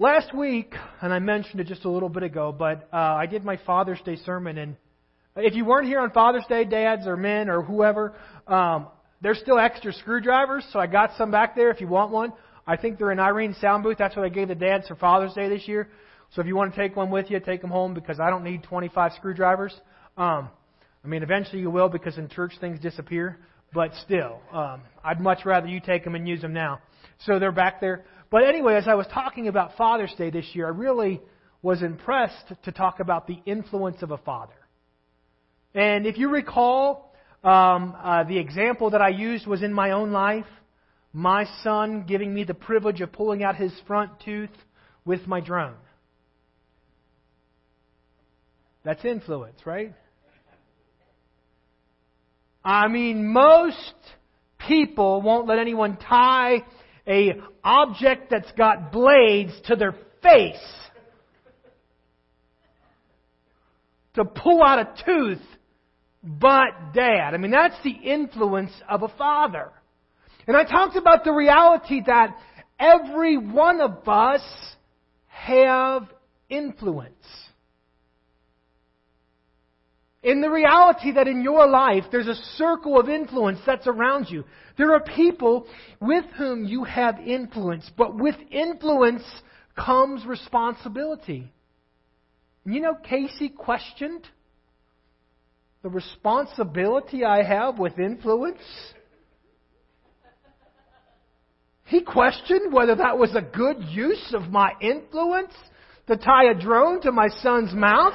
Last week, and I mentioned it just a little bit ago, but uh, I did my Father's Day sermon, and if you weren't here on Father's Day, dads or men or whoever, um, there's still extra screwdrivers, so I got some back there if you want one. I think they're in Irene's sound booth. That's what I gave the dads for Father's Day this year. So if you want to take one with you, take them home because I don't need 25 screwdrivers. Um, I mean, eventually you will because in church things disappear, but still, um, I'd much rather you take them and use them now. So they're back there. But anyway, as I was talking about Father's Day this year, I really was impressed to talk about the influence of a father. And if you recall, um, uh, the example that I used was in my own life. My son giving me the privilege of pulling out his front tooth with my drone. That's influence, right? I mean, most people won't let anyone tie a object that's got blades to their face to pull out a tooth but dad. I mean, that's the influence of a father. And I talked about the reality that every one of us have influence. In the reality that in your life there's a circle of influence that's around you. There are people with whom you have influence, but with influence comes responsibility. You know, Casey questioned the responsibility I have with influence. He questioned whether that was a good use of my influence to tie a drone to my son's mouth.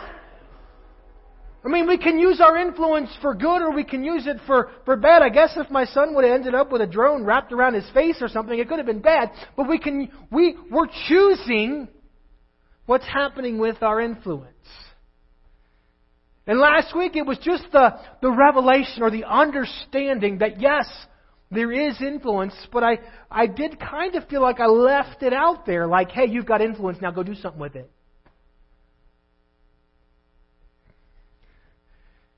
I mean, we can use our influence for good or we can use it for, for bad. I guess if my son would have ended up with a drone wrapped around his face or something, it could have been bad. But we can, we, we're choosing what's happening with our influence. And last week it was just the, the revelation or the understanding that yes, there is influence, but I, I did kind of feel like I left it out there like, hey, you've got influence, now go do something with it.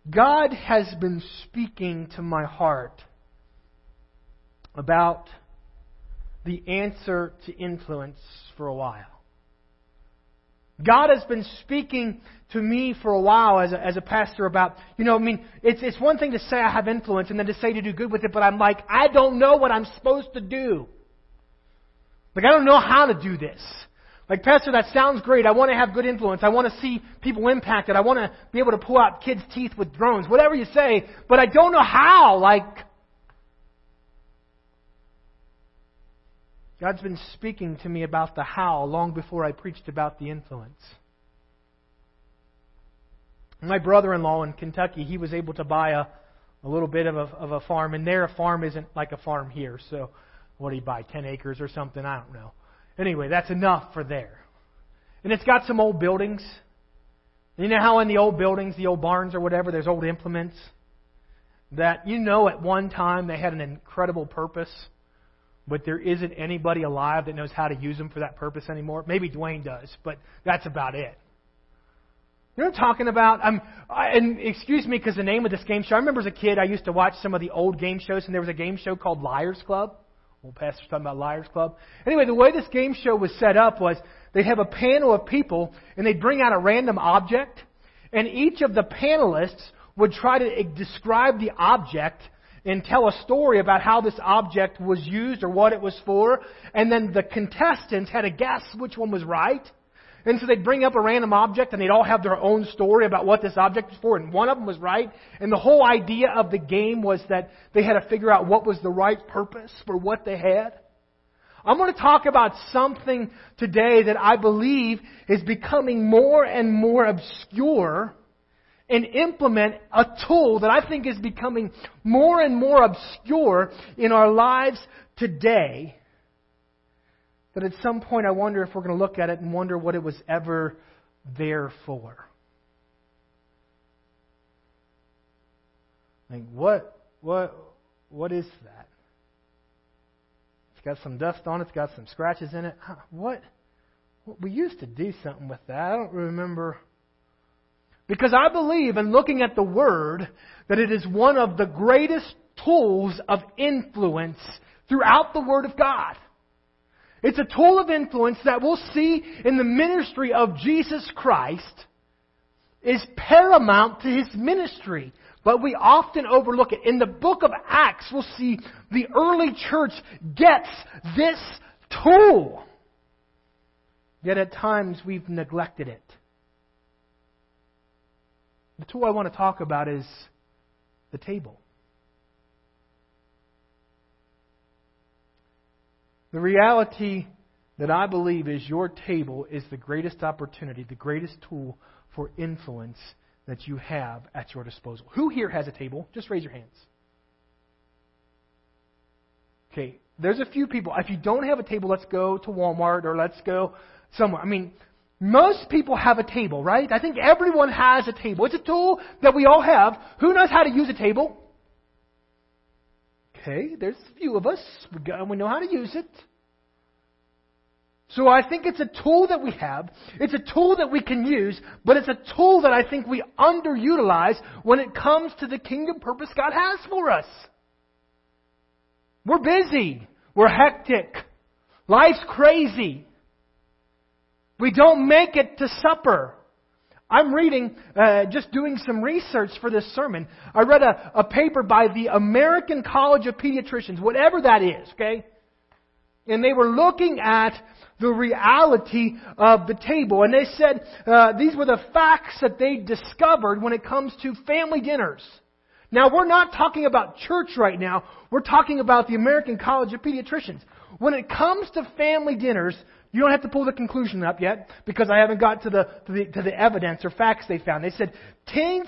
God has been speaking to my heart about the answer to influence for a while. God has been speaking to me for a while as a, as a pastor about, you know, I mean, it's, it's one thing to say I have influence and then to say to do good with it, but I'm like, I don't know what I'm supposed to do. Like, I don't know how to do this. Like, Pastor, that sounds great. I want to have good influence. I want to see people impacted. I want to be able to pull out kids' teeth with drones. Whatever you say, but I don't know how. Like, God's been speaking to me about the how long before I preached about the influence. My brother in law in Kentucky, he was able to buy a, a little bit of a, of a farm, and there a farm isn't like a farm here. So, what do you buy? 10 acres or something? I don't know. Anyway, that's enough for there. And it's got some old buildings. You know how in the old buildings, the old barns or whatever, there's old implements? That you know at one time they had an incredible purpose, but there isn't anybody alive that knows how to use them for that purpose anymore. Maybe Dwayne does, but that's about it. You know what I'm talking about? I'm, I, and excuse me because the name of this game show, I remember as a kid I used to watch some of the old game shows, and there was a game show called Liars Club. Well, Pastor's talking about Liars Club. Anyway, the way this game show was set up was they'd have a panel of people and they'd bring out a random object and each of the panelists would try to describe the object and tell a story about how this object was used or what it was for. And then the contestants had to guess which one was right. And so they'd bring up a random object and they'd all have their own story about what this object was for, and one of them was right. And the whole idea of the game was that they had to figure out what was the right purpose for what they had. I'm going to talk about something today that I believe is becoming more and more obscure and implement a tool that I think is becoming more and more obscure in our lives today that at some point I wonder if we're going to look at it and wonder what it was ever there for. Like what what what is that? It's got some dust on it, it's got some scratches in it. Huh, What we used to do something with that. I don't remember because I believe in looking at the word that it is one of the greatest tools of influence throughout the word of God. It's a tool of influence that we'll see in the ministry of Jesus Christ is paramount to his ministry. But we often overlook it. In the book of Acts, we'll see the early church gets this tool. Yet at times we've neglected it. The tool I want to talk about is the table. The reality that I believe is your table is the greatest opportunity, the greatest tool for influence that you have at your disposal. Who here has a table? Just raise your hands. Okay, there's a few people. If you don't have a table, let's go to Walmart or let's go somewhere. I mean, most people have a table, right? I think everyone has a table. It's a tool that we all have. Who knows how to use a table? Okay, there's a few of us. We know how to use it. So I think it's a tool that we have. It's a tool that we can use, but it's a tool that I think we underutilize when it comes to the kingdom purpose God has for us. We're busy. We're hectic. Life's crazy. We don't make it to supper. I'm reading, uh, just doing some research for this sermon. I read a, a paper by the American College of Pediatricians, whatever that is, okay? And they were looking at the reality of the table. And they said uh, these were the facts that they discovered when it comes to family dinners. Now, we're not talking about church right now. We're talking about the American College of Pediatricians. When it comes to family dinners, you don't have to pull the conclusion up yet because I haven't got to the, to the, to the evidence or facts they found. They said teens,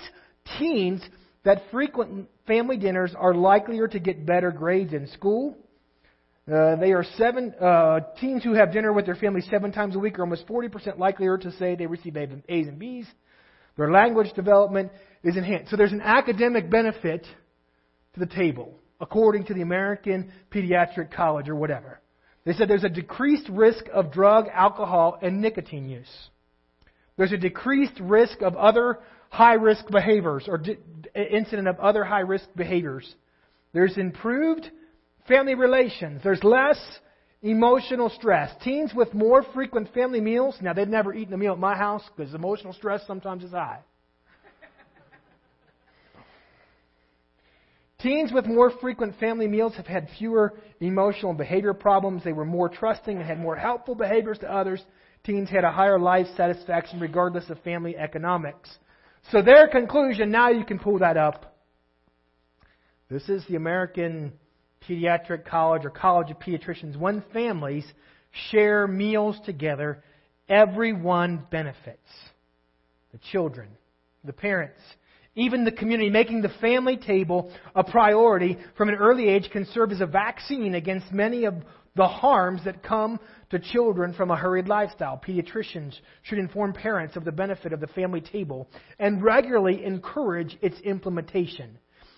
teens that frequent family dinners are likelier to get better grades in school, uh, they are seven uh, teens who have dinner with their family seven times a week are almost 40% likelier to say they receive A's and B's. Their language development is enhanced. So there's an academic benefit to the table, according to the American Pediatric College or whatever. They said there's a decreased risk of drug, alcohol, and nicotine use. There's a decreased risk of other high risk behaviors or di- incident of other high risk behaviors. There's improved Family relations. There's less emotional stress. Teens with more frequent family meals. Now, they've never eaten a meal at my house because emotional stress sometimes is high. Teens with more frequent family meals have had fewer emotional and behavior problems. They were more trusting and had more helpful behaviors to others. Teens had a higher life satisfaction regardless of family economics. So, their conclusion now you can pull that up. This is the American pediatric college or college of pediatricians, when families share meals together, everyone benefits. The children, the parents, even the community, making the family table a priority from an early age can serve as a vaccine against many of the harms that come to children from a hurried lifestyle. Pediatricians should inform parents of the benefit of the family table and regularly encourage its implementation.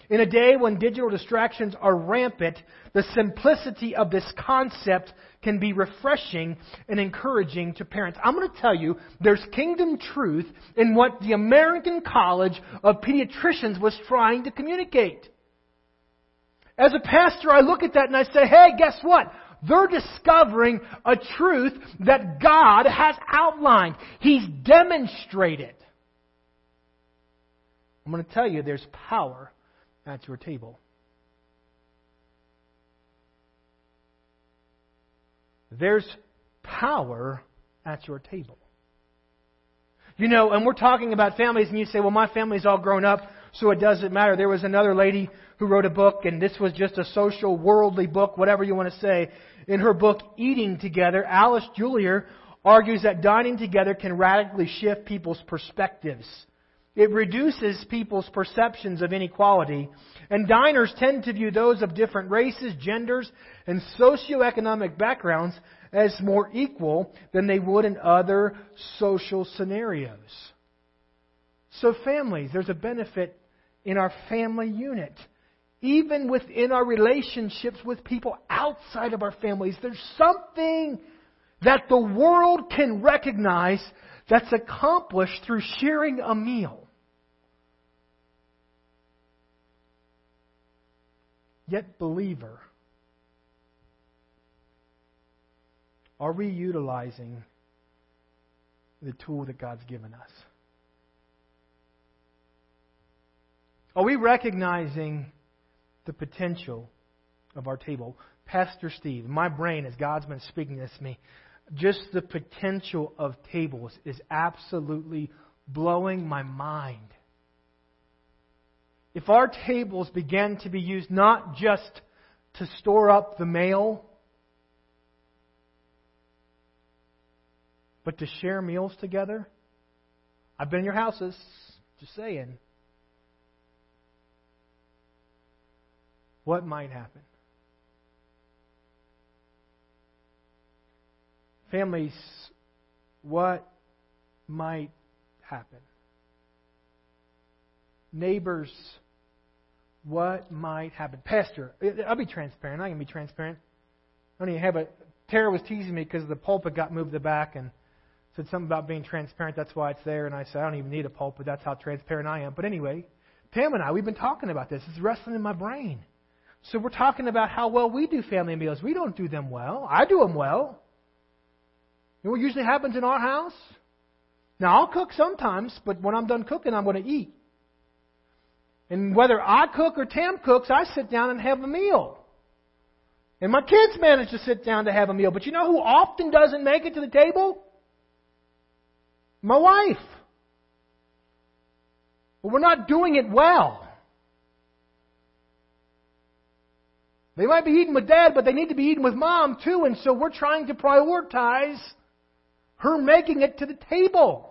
In a day when digital distractions are rampant, the simplicity of this concept can be refreshing and encouraging to parents. I'm going to tell you, there's kingdom truth in what the American College of Pediatricians was trying to communicate. As a pastor, I look at that and I say, hey, guess what? They're discovering a truth that God has outlined. He's demonstrated. I'm going to tell you there's power at your table. There's power at your table. You know, and we're talking about families, and you say, well, my family's all grown up, so it doesn't matter. There was another lady who wrote a book, and this was just a social, worldly book, whatever you want to say. In her book, Eating Together, Alice Julier argues that dining together can radically shift people's perspectives it reduces people's perceptions of inequality. And diners tend to view those of different races, genders, and socioeconomic backgrounds as more equal than they would in other social scenarios. So, families, there's a benefit in our family unit. Even within our relationships with people outside of our families, there's something that the world can recognize that's accomplished through sharing a meal. Yet, believer, Are we utilizing the tool that God's given us? Are we recognizing the potential of our table? Pastor Steve, my brain, as God's been speaking this to me, just the potential of tables is absolutely blowing my mind. If our tables began to be used not just to store up the mail, but to share meals together, I've been in your houses, just saying. What might happen? Families, what might happen? Neighbors, what might happen? Pastor, I'll be transparent. I can be transparent. I don't even have a. Tara was teasing me because the pulpit got moved to the back and said something about being transparent. That's why it's there. And I said, I don't even need a pulpit. That's how transparent I am. But anyway, Pam and I, we've been talking about this. It's wrestling in my brain. So we're talking about how well we do family meals. We don't do them well. I do them well. You know what usually happens in our house? Now, I'll cook sometimes, but when I'm done cooking, I'm going to eat. And whether I cook or Tam cooks, I sit down and have a meal. And my kids manage to sit down to have a meal. But you know who often doesn't make it to the table? My wife. But we're not doing it well. They might be eating with dad, but they need to be eating with mom too, and so we're trying to prioritize her making it to the table.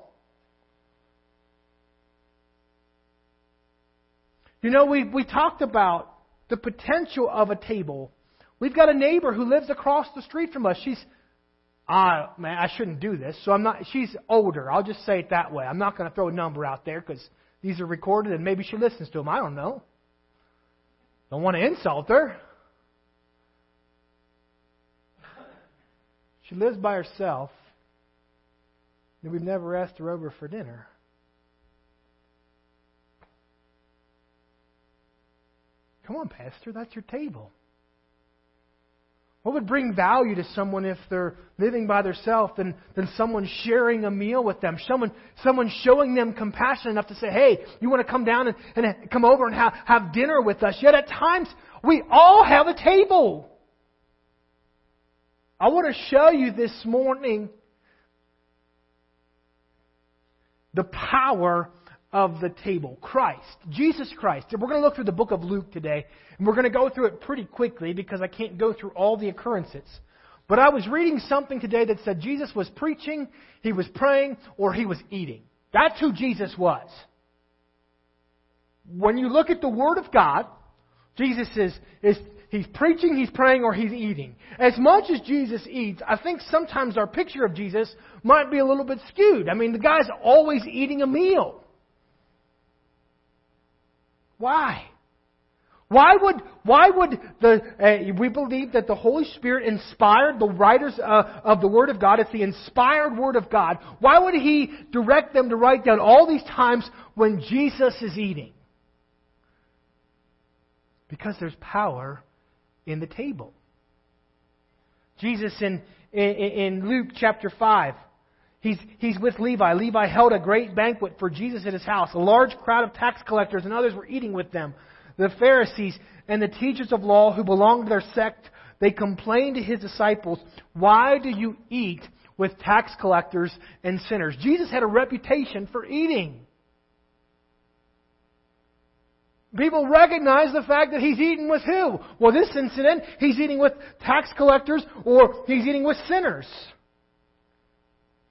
You know, we, we talked about the potential of a table. We've got a neighbor who lives across the street from us. She's, ah, man, I shouldn't do this. So I'm not, she's older. I'll just say it that way. I'm not going to throw a number out there because these are recorded and maybe she listens to them. I don't know. Don't want to insult her. She lives by herself. And we've never asked her over for dinner. Come on, Pastor, that's your table. What would bring value to someone if they're living by themselves than, than someone sharing a meal with them? Someone, someone showing them compassion enough to say, hey, you want to come down and, and come over and have, have dinner with us? Yet at times, we all have a table. I want to show you this morning the power of the table. Christ, Jesus Christ. We're going to look through the book of Luke today, and we're going to go through it pretty quickly because I can't go through all the occurrences. But I was reading something today that said Jesus was preaching, he was praying, or he was eating. That's who Jesus was. When you look at the Word of God, Jesus is, is he's preaching, he's praying, or he's eating. As much as Jesus eats, I think sometimes our picture of Jesus might be a little bit skewed. I mean, the guy's always eating a meal. Why? Why would, why would the, uh, we believe that the Holy Spirit inspired the writers uh, of the Word of God, it's the inspired Word of God, why would He direct them to write down all these times when Jesus is eating? Because there's power in the table. Jesus in, in, in Luke chapter 5, he's, he's with Levi. Levi held a great banquet for Jesus at his house. A large crowd of tax collectors and others were eating with them. The Pharisees and the teachers of law who belonged to their sect, they complained to his disciples, Why do you eat with tax collectors and sinners? Jesus had a reputation for eating. People recognize the fact that he's eating with who? Well, this incident, he's eating with tax collectors or he's eating with sinners.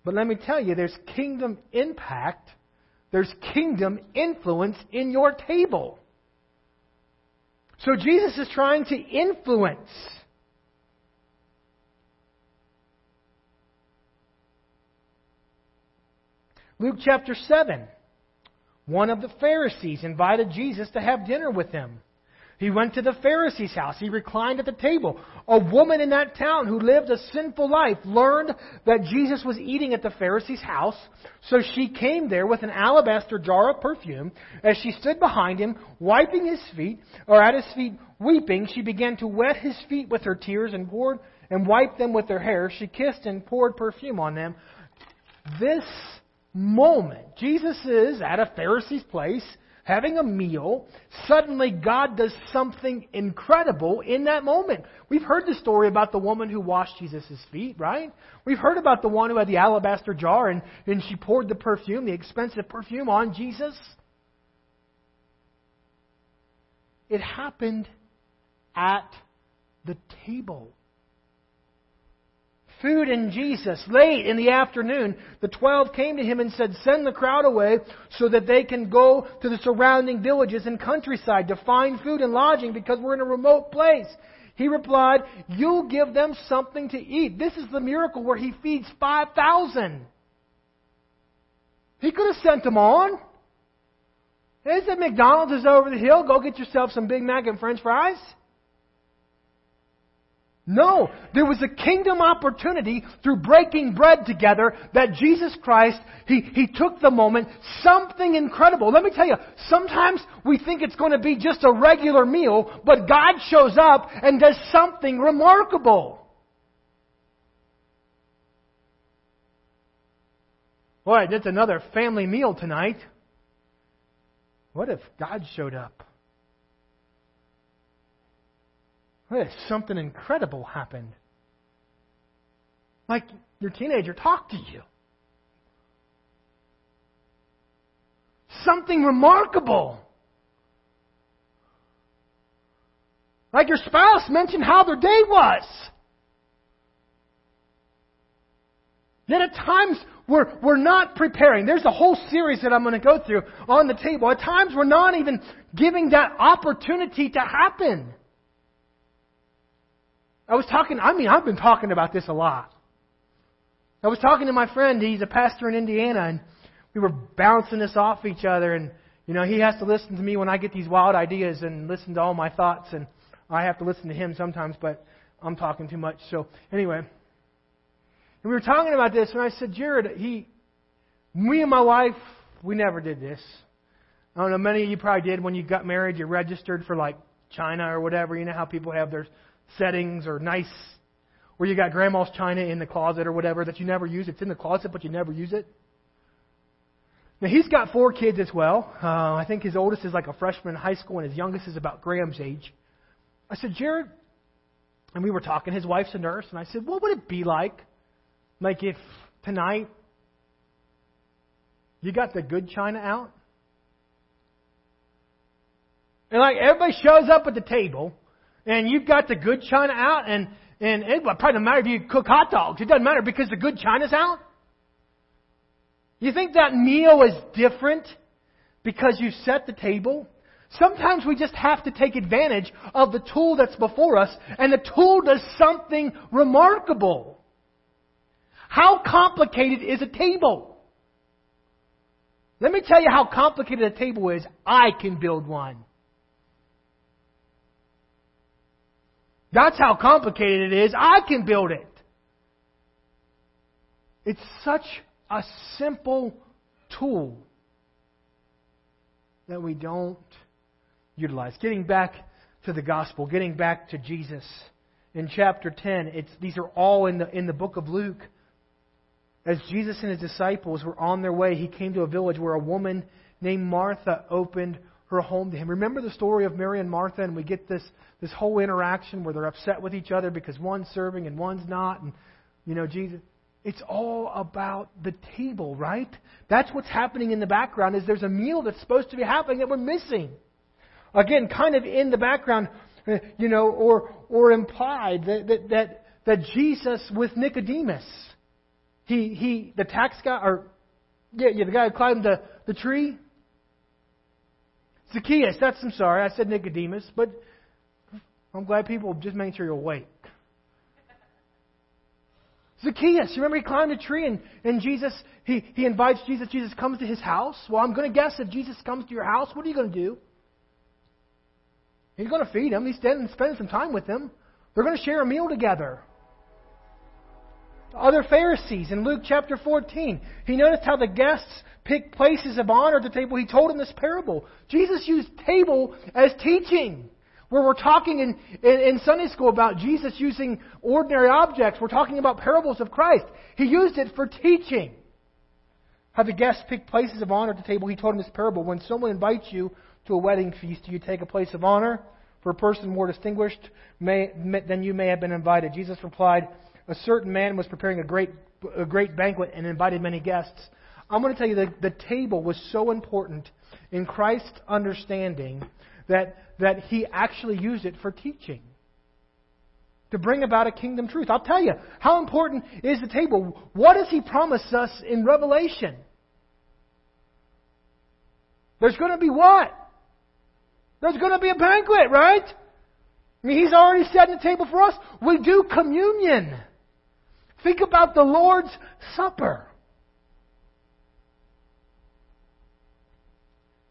But let me tell you, there's kingdom impact, there's kingdom influence in your table. So Jesus is trying to influence. Luke chapter 7. One of the Pharisees invited Jesus to have dinner with him. He went to the Pharisee's house. He reclined at the table. A woman in that town who lived a sinful life learned that Jesus was eating at the Pharisee's house, so she came there with an alabaster jar of perfume. As she stood behind him, wiping his feet, or at his feet weeping, she began to wet his feet with her tears and poured and wiped them with her hair. She kissed and poured perfume on them. This moment, Jesus is at a Pharisee's place having a meal, suddenly God does something incredible in that moment. We've heard the story about the woman who washed Jesus' feet, right? We've heard about the one who had the alabaster jar and, and she poured the perfume, the expensive perfume, on Jesus. It happened at the table food in Jesus. Late in the afternoon, the twelve came to him and said, Send the crowd away so that they can go to the surrounding villages and countryside to find food and lodging because we're in a remote place. He replied, You'll give them something to eat. This is the miracle where he feeds 5,000. He could have sent them on. He said, McDonald's is over the hill. Go get yourself some Big Mac and French fries. No, there was a kingdom opportunity through breaking bread together that Jesus Christ, he, he took the moment, something incredible. Let me tell you, sometimes we think it's going to be just a regular meal, but God shows up and does something remarkable. Boy, that's another family meal tonight. What if God showed up? Something incredible happened? Like your teenager talked to you. Something remarkable. Like your spouse mentioned how their day was. Yet at times we're, we're not preparing. There's a whole series that I'm going to go through on the table. At times we're not even giving that opportunity to happen. I was talking, I mean, I've been talking about this a lot. I was talking to my friend, he's a pastor in Indiana, and we were bouncing this off each other, and, you know, he has to listen to me when I get these wild ideas and listen to all my thoughts, and I have to listen to him sometimes, but I'm talking too much. So, anyway. And we were talking about this, and I said, Jared, he, me and my wife, we never did this. I don't know, many of you probably did when you got married, you registered for like China or whatever. You know how people have their settings or nice, where you got grandma's china in the closet or whatever that you never use. It's in the closet, but you never use it. Now, he's got four kids as well. Uh, I think his oldest is like a freshman in high school, and his youngest is about Graham's age. I said, Jared, and we were talking, his wife's a nurse, and I said, what would it be like, like if tonight you got the good china out? And like everybody shows up at the table, and you've got the good china out, and and it probably doesn't matter if you cook hot dogs. It doesn't matter because the good china's out. You think that meal is different because you set the table? Sometimes we just have to take advantage of the tool that's before us, and the tool does something remarkable. How complicated is a table? Let me tell you how complicated a table is. I can build one. That's how complicated it is. I can build it. It's such a simple tool that we don't utilize. Getting back to the gospel, getting back to Jesus. In chapter 10, it's, these are all in the, in the book of Luke. As Jesus and his disciples were on their way, he came to a village where a woman named Martha opened her home to him. Remember the story of Mary and Martha, and we get this, this whole interaction where they're upset with each other because one's serving and one's not, and you know, Jesus. It's all about the table, right? That's what's happening in the background is there's a meal that's supposed to be happening that we're missing. Again, kind of in the background, uh, you know, or or implied that that that, that Jesus with Nicodemus, he he the tax guy or yeah, yeah the guy who climbed the, the tree, Zacchaeus, that's, I'm sorry, I said Nicodemus, but I'm glad people just make sure you're awake. Zacchaeus, you remember he climbed a tree and, and Jesus, he, he invites Jesus. Jesus comes to his house. Well, I'm going to guess if Jesus comes to your house, what are you going to do? He's going to feed him. He's spending, spending some time with him. They're going to share a meal together. Other Pharisees in Luke chapter 14, he noticed how the guests pick places of honor at the table, he told him this parable. Jesus used table as teaching. Where we're talking in, in, in, Sunday school about Jesus using ordinary objects, we're talking about parables of Christ. He used it for teaching. Have the guests pick places of honor at the table. He told him this parable. When someone invites you to a wedding feast, do you take a place of honor? For a person more distinguished may, than you may have been invited. Jesus replied, A certain man was preparing a great, a great banquet and invited many guests. I'm going to tell you that the table was so important in Christ's understanding that, that he actually used it for teaching. To bring about a kingdom truth. I'll tell you, how important is the table? What does he promise us in Revelation? There's going to be what? There's going to be a banquet, right? I mean, he's already setting the table for us. We do communion. Think about the Lord's Supper.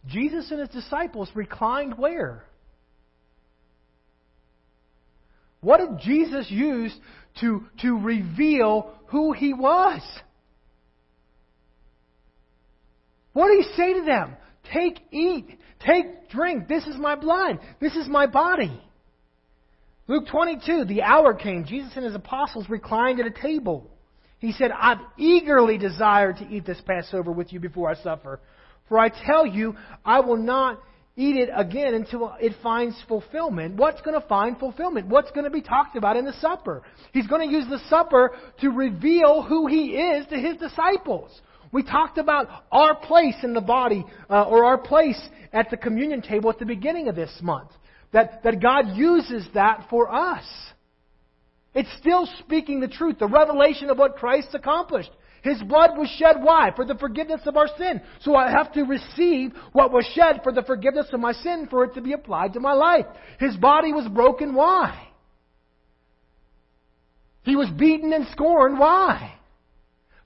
Jesus and his disciples reclined where? What did Jesus use to, to reveal who he was? What did he say to them? Take, eat, take, drink. This is my blood. This is my body. Luke 22, the hour came. Jesus and his apostles reclined at a table. He said, I've eagerly desired to eat this Passover with you before I suffer. For I tell you, I will not eat it again until it finds fulfillment. What's going to find fulfillment? What's going to be talked about in the supper? He's going to use the supper to reveal who he is to his disciples. We talked about our place in the body, uh, or our place at the communion table at the beginning of this month. That, that God uses that for us. It's still speaking the truth, the revelation of what Christ accomplished. His blood was shed why? For the forgiveness of our sin. So I have to receive what was shed for the forgiveness of my sin for it to be applied to my life. His body was broken why? He was beaten and scorned why?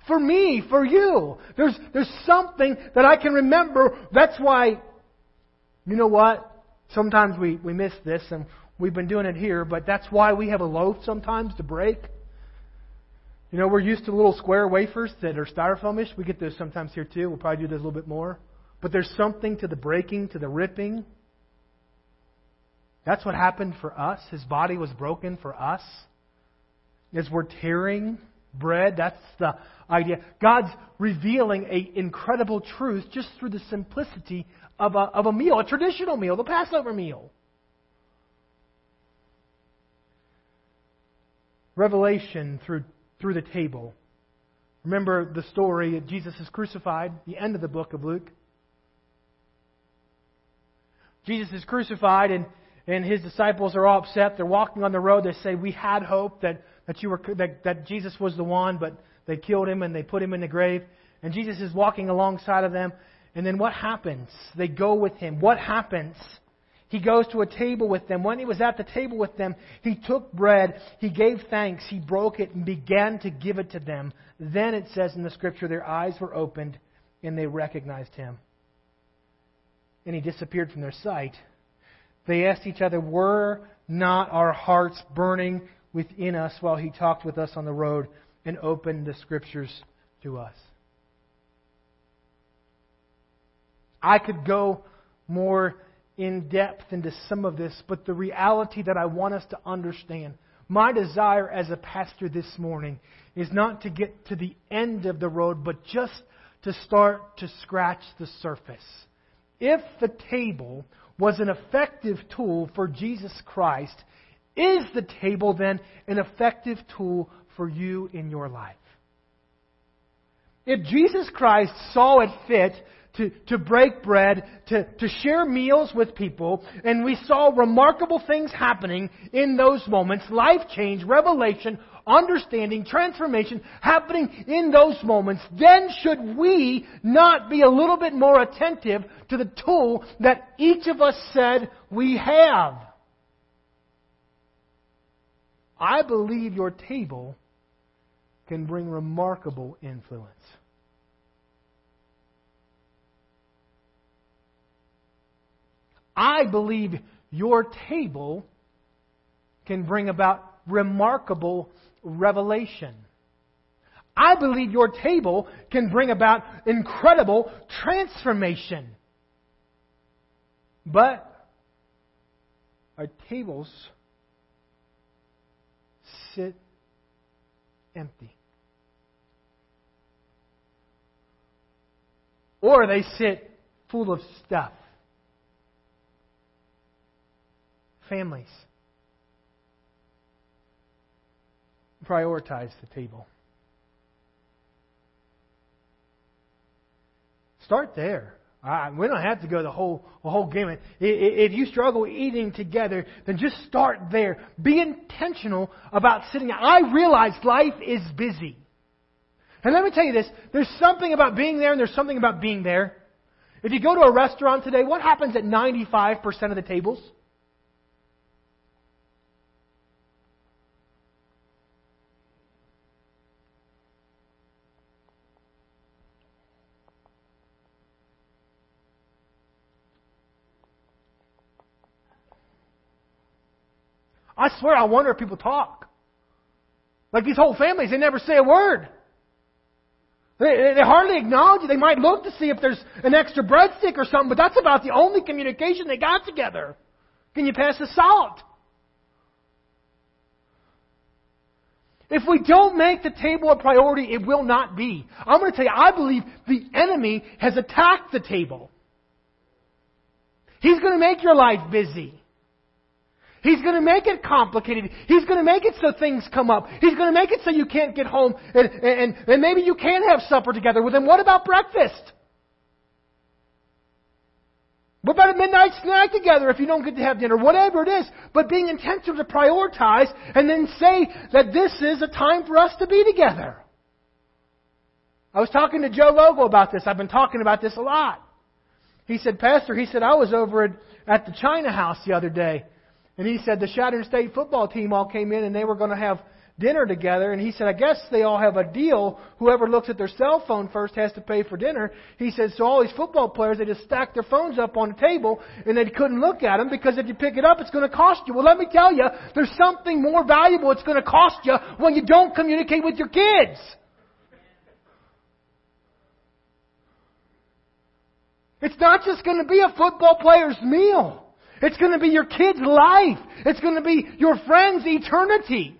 For me, for you. There's, there's something that I can remember. That's why, you know what? Sometimes we, we miss this and we've been doing it here, but that's why we have a loaf sometimes to break. You know, we're used to little square wafers that are styrofoamish. We get those sometimes here too. We'll probably do those a little bit more. But there's something to the breaking, to the ripping. That's what happened for us. His body was broken for us. As we're tearing bread, that's the idea. God's revealing an incredible truth just through the simplicity of a, of a meal, a traditional meal, the Passover meal. Revelation through through the table. Remember the story Jesus is crucified, the end of the book of Luke. Jesus is crucified and, and his disciples are all upset. They're walking on the road. They say, We had hope that, that, you were, that, that Jesus was the one, but they killed him and they put him in the grave. And Jesus is walking alongside of them. And then what happens? They go with him. What happens? He goes to a table with them. When he was at the table with them, he took bread, he gave thanks, he broke it, and began to give it to them. Then it says in the scripture, their eyes were opened and they recognized him. And he disappeared from their sight. They asked each other, Were not our hearts burning within us while he talked with us on the road and opened the scriptures to us? I could go more in depth into some of this, but the reality that I want us to understand, my desire as a pastor this morning is not to get to the end of the road, but just to start to scratch the surface. If the table was an effective tool for Jesus Christ, is the table then an effective tool for you in your life? If Jesus Christ saw it fit to, to break bread, to, to share meals with people, and we saw remarkable things happening in those moments life change, revelation, understanding, transformation happening in those moments. Then, should we not be a little bit more attentive to the tool that each of us said we have? I believe your table can bring remarkable influence. I believe your table can bring about remarkable revelation. I believe your table can bring about incredible transformation. But our tables sit empty. Or they sit full of stuff. Families. Prioritize the table. Start there. we don't have to go the whole the whole gamut. If you struggle eating together, then just start there. Be intentional about sitting. I realize life is busy. And let me tell you this there's something about being there, and there's something about being there. If you go to a restaurant today, what happens at 95% of the tables? I swear, I wonder if people talk. Like these whole families, they never say a word. They, they hardly acknowledge it. They might look to see if there's an extra breadstick or something, but that's about the only communication they got together. Can you pass the salt? If we don't make the table a priority, it will not be. I'm going to tell you, I believe the enemy has attacked the table. He's going to make your life busy. He's going to make it complicated. He's going to make it so things come up. He's going to make it so you can't get home and, and, and maybe you can't have supper together with him. What about breakfast? What about a midnight snack together if you don't get to have dinner? Whatever it is. But being intentional to prioritize and then say that this is a time for us to be together. I was talking to Joe Vogel about this. I've been talking about this a lot. He said, Pastor, he said, I was over at, at the China house the other day and he said the Chadron State football team all came in and they were going to have dinner together. And he said, I guess they all have a deal. Whoever looks at their cell phone first has to pay for dinner. He said, so all these football players, they just stacked their phones up on the table and they couldn't look at them because if you pick it up, it's going to cost you. Well, let me tell you, there's something more valuable it's going to cost you when you don't communicate with your kids. It's not just going to be a football player's meal. It's going to be your kid's life. It's going to be your friend's eternity.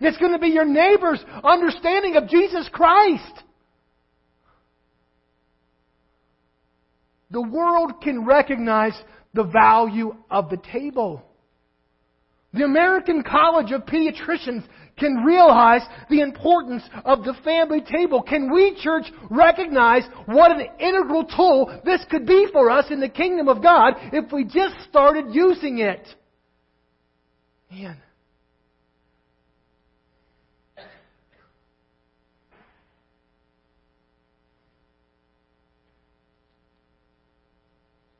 It's going to be your neighbor's understanding of Jesus Christ. The world can recognize the value of the table. The American College of Pediatricians can realize the importance of the family table? Can we, church, recognize what an integral tool this could be for us in the kingdom of God if we just started using it? Man.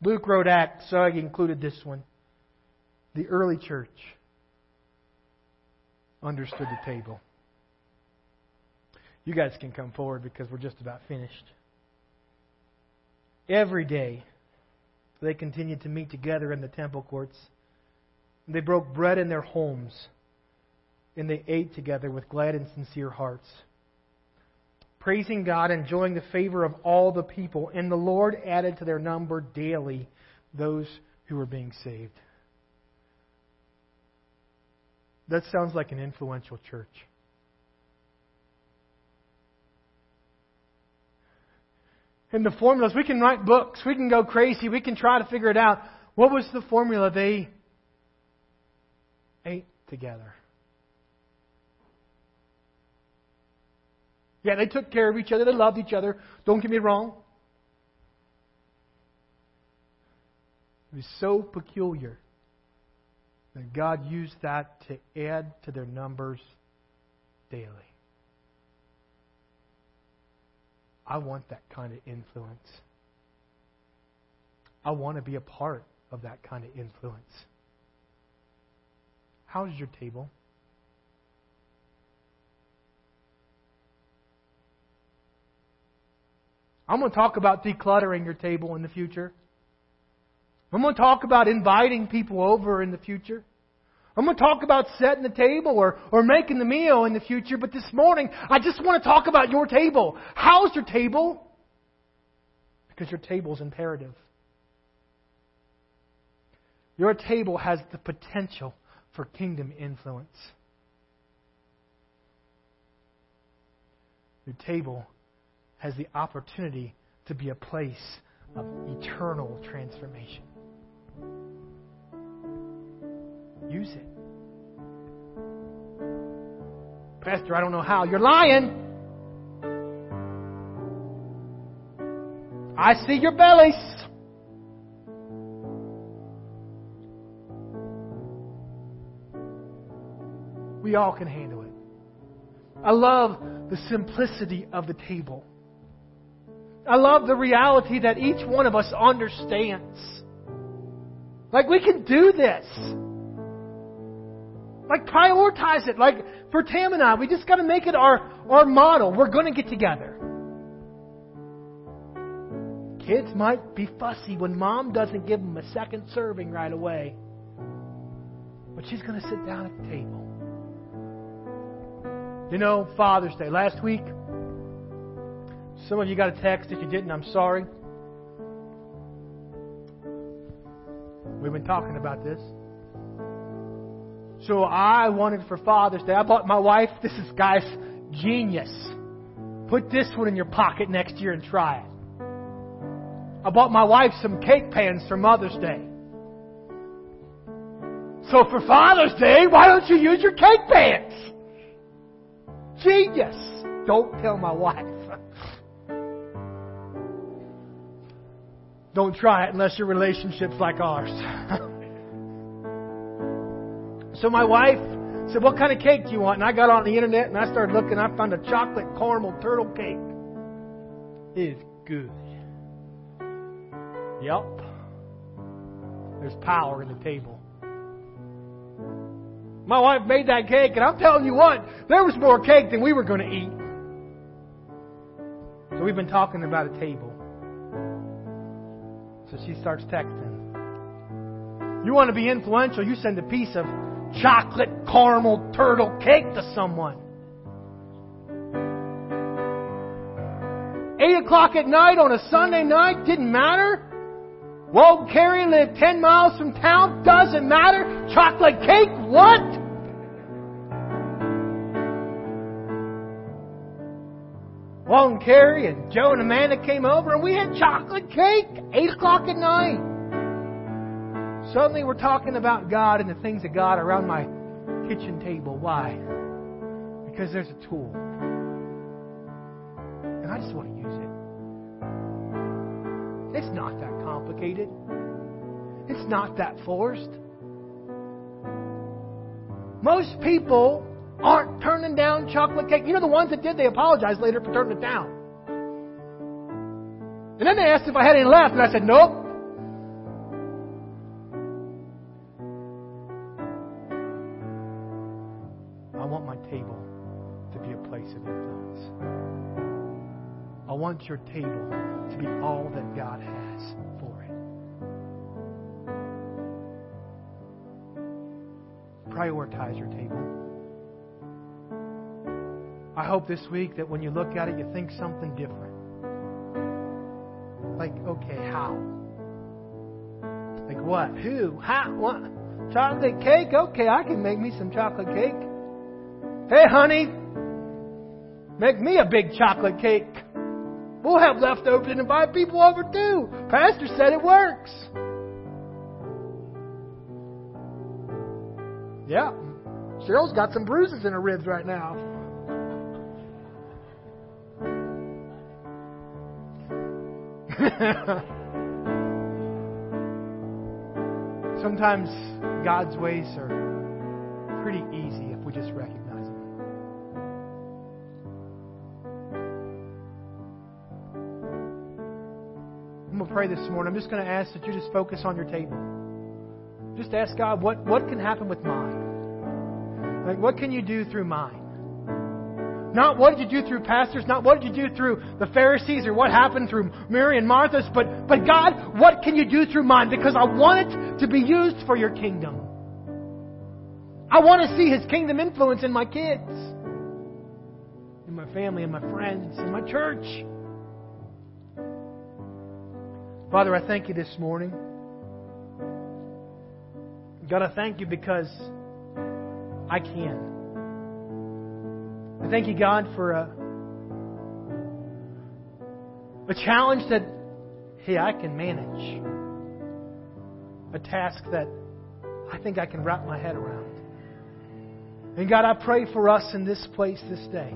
Luke wrote Acts, so I included this one. The early church understood the table. You guys can come forward because we're just about finished. Every day, they continued to meet together in the temple courts. They broke bread in their homes, and they ate together with glad and sincere hearts, praising God, and enjoying the favor of all the people. And the Lord added to their number daily those who were being saved. That sounds like an influential church. And the formulas, we can write books, we can go crazy, we can try to figure it out. What was the formula they ate together? Yeah, they took care of each other, they loved each other. Don't get me wrong. It was so peculiar God used that to add to their numbers daily. I want that kind of influence. I want to be a part of that kind of influence. How's your table? I'm going to talk about decluttering your table in the future. I'm going to talk about inviting people over in the future. I'm going to talk about setting the table or, or making the meal in the future, but this morning, I just want to talk about your table. How's your table? Because your table is imperative. Your table has the potential for kingdom influence. Your table has the opportunity to be a place of eternal transformation. Use it. Pastor, I don't know how. You're lying. I see your bellies. We all can handle it. I love the simplicity of the table. I love the reality that each one of us understands. Like, we can do this. Like, prioritize it. Like, for Tam and I, we just got to make it our, our model. We're going to get together. Kids might be fussy when mom doesn't give them a second serving right away. But she's going to sit down at the table. You know, Father's Day. Last week, some of you got a text. If you didn't, I'm sorry. We've been talking about this. So I wanted for Father's Day, I bought my wife, this is, guys, genius. Put this one in your pocket next year and try it. I bought my wife some cake pans for Mother's Day. So for Father's Day, why don't you use your cake pans? Genius. Don't tell my wife. Don't try it unless your relationship's like ours. so my wife said, What kind of cake do you want? And I got on the internet and I started looking. I found a chocolate caramel turtle cake. It is good. Yep. There's power in the table. My wife made that cake, and I'm telling you what, there was more cake than we were going to eat. So we've been talking about a table. So she starts texting. You want to be influential, you send a piece of chocolate caramel turtle cake to someone. Eight o'clock at night on a Sunday night didn't matter. Won't Carey live 10 miles from town? Doesn't matter. Chocolate cake? What? Wong Carrie and Joe and Amanda came over and we had chocolate cake. 8 o'clock at night. Suddenly we're talking about God and the things of God around my kitchen table. Why? Because there's a tool. And I just want to use it. It's not that complicated. It's not that forced. Most people aren't turning down chocolate cake. You know, the ones that did, they apologized later for turning it down. And then they asked if I had any left, and I said, nope. I want my table to be a place of influence. I want your table to be all that God has for it. Prioritize your table. I hope this week that when you look at it, you think something different. Like, okay, how? Like what? Who? How? What? Chocolate cake? Okay, I can make me some chocolate cake. Hey, honey, make me a big chocolate cake. We'll have leftovers and invite people over too. Pastor said it works. Yeah. Cheryl's got some bruises in her ribs right now. Sometimes God's ways are pretty easy if we just recognize them. I'm going to pray this morning. I'm just going to ask that you just focus on your table. Just ask God, what, what can happen with mine? Like, what can you do through mine? Not what did you do through pastors, not what did you do through the Pharisees or what happened through Mary and Martha's, but, but God, what can you do through mine? Because I want it to be used for your kingdom. I want to see His kingdom influence in my kids, in my family, in my friends, in my church. Father, I thank you this morning God, I thank you because I can. I thank you, God, for a, a challenge that, hey, I can manage. A task that I think I can wrap my head around. And God, I pray for us in this place this day.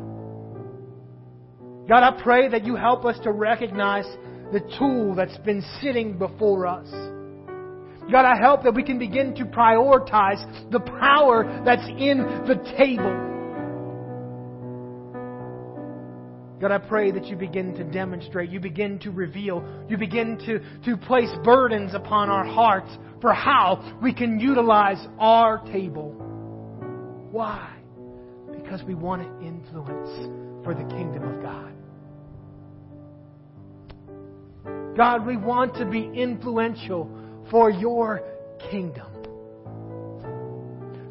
God, I pray that you help us to recognize the tool that's been sitting before us. God, I help that we can begin to prioritize the power that's in the table. God, I pray that you begin to demonstrate, you begin to reveal, you begin to, to place burdens upon our hearts for how we can utilize our table. Why? Because we want to influence for the kingdom of God. God, we want to be influential for your kingdom.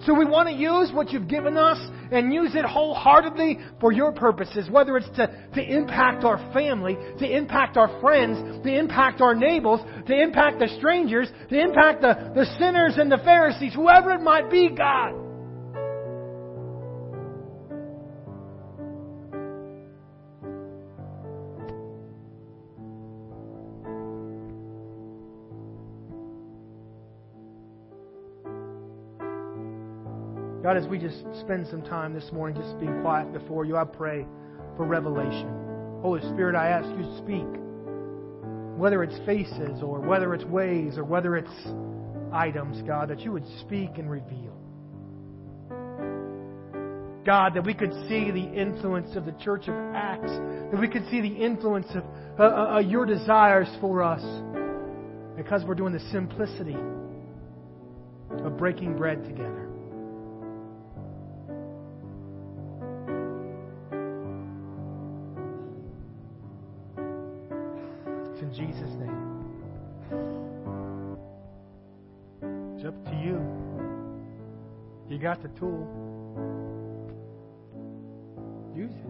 So we want to use what you've given us and use it wholeheartedly for your purposes, whether it's to, to impact our family, to impact our friends, to impact our neighbors, to impact the strangers, to impact the, the sinners and the Pharisees, whoever it might be, God. God, as we just spend some time this morning just being quiet before you, I pray for revelation. Holy Spirit, I ask you to speak. Whether it's faces or whether it's ways or whether it's items, God, that you would speak and reveal. God, that we could see the influence of the church of Acts, that we could see the influence of uh, uh, uh your desires for us because we're doing the simplicity of breaking bread together. Got the tool, use it.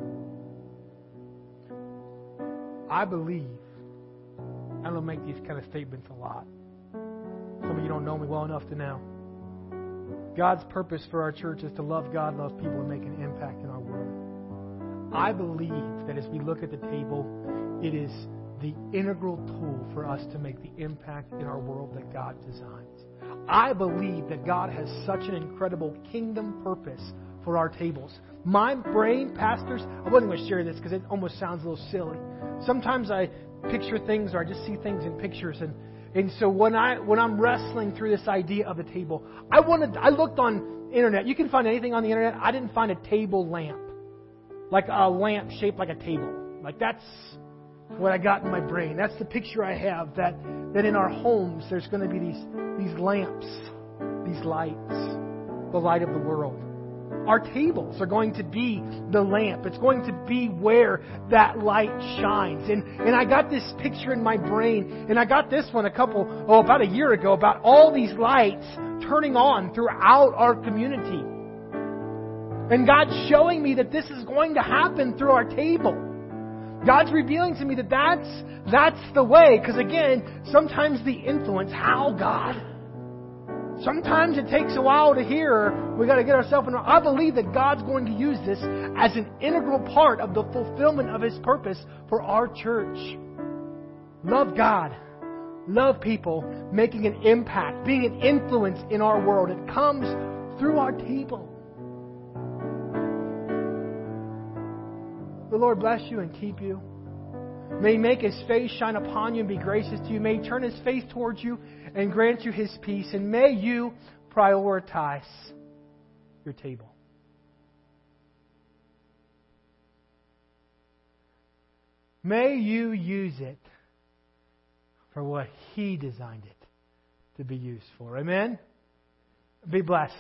I believe, I don't make these kind of statements a lot. Some of you don't know me well enough to know. God's purpose for our church is to love God, love people, and make an impact in our world. I believe that as we look at the table, it is the integral tool for us to make the impact in our world that God designs. I believe that God has such an incredible kingdom purpose for our tables. My brain, pastors, I wasn't going to share this because it almost sounds a little silly. Sometimes I picture things or I just see things in pictures and and so when I when I'm wrestling through this idea of the table, I wanted I looked on internet. You can find anything on the internet. I didn't find a table lamp. Like a lamp shaped like a table. Like that's what I got in my brain. That's the picture I have that, that in our homes there's going to be these, these lamps, these lights, the light of the world. Our tables are going to be the lamp. It's going to be where that light shines. And, and I got this picture in my brain, and I got this one a couple, oh, about a year ago, about all these lights turning on throughout our community. And God's showing me that this is going to happen through our table. God's revealing to me that that's, that's the way. Because again, sometimes the influence, how God? Sometimes it takes a while to hear. We got to get ourselves in. I believe that God's going to use this as an integral part of the fulfillment of His purpose for our church. Love God. Love people, making an impact, being an influence in our world. It comes through our table. The Lord bless you and keep you. May He make His face shine upon you and be gracious to you. May He turn His face towards you and grant you His peace. And may you prioritize your table. May you use it for what He designed it to be used for. Amen? Be blessed.